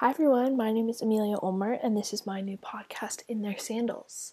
Hi everyone, my name is Amelia Ulmer, and this is my new podcast, In Their Sandals.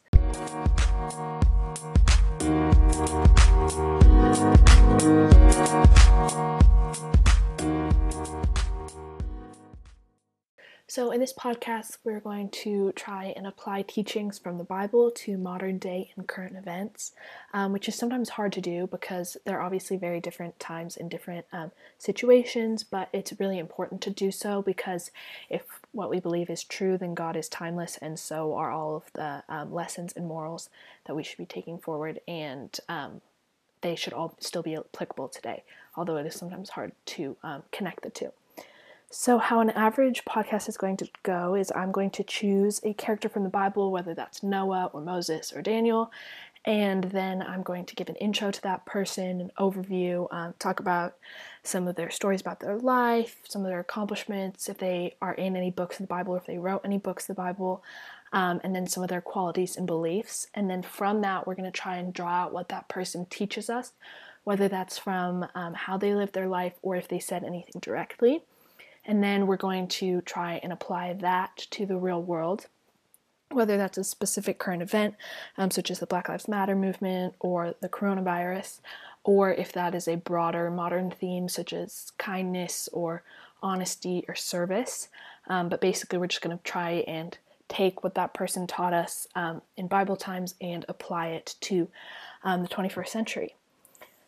So, in this podcast, we're going to try and apply teachings from the Bible to modern day and current events, um, which is sometimes hard to do because they're obviously very different times and different um, situations, but it's really important to do so because if what we believe is true, then God is timeless, and so are all of the um, lessons and morals that we should be taking forward, and um, they should all still be applicable today, although it is sometimes hard to um, connect the two. So, how an average podcast is going to go is I'm going to choose a character from the Bible, whether that's Noah or Moses or Daniel, and then I'm going to give an intro to that person, an overview, um, talk about some of their stories about their life, some of their accomplishments, if they are in any books of the Bible, or if they wrote any books of the Bible, um, and then some of their qualities and beliefs. And then from that, we're going to try and draw out what that person teaches us, whether that's from um, how they lived their life or if they said anything directly. And then we're going to try and apply that to the real world, whether that's a specific current event, um, such as the Black Lives Matter movement or the coronavirus, or if that is a broader modern theme, such as kindness or honesty or service. Um, but basically, we're just going to try and take what that person taught us um, in Bible times and apply it to um, the 21st century.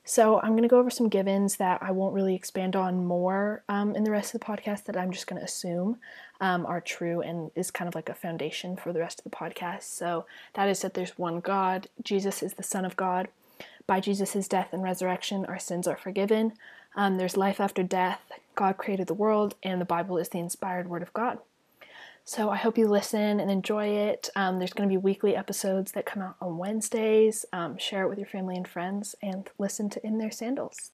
So I'm going to go over some givens that I won't really expand on more um, in the rest of the podcast that I'm just going to assume um, are true and is kind of like a foundation for the rest of the podcast. So that is that there's one God, Jesus is the Son of God. By Jesus' death and resurrection, our sins are forgiven. Um, there's life after death. God created the world, and the Bible is the inspired Word of God. So I hope you listen and enjoy it. Um, there's going to be weekly episodes that come out on Wednesdays. Um, share it with your family and friends and listen to In Their Sandals.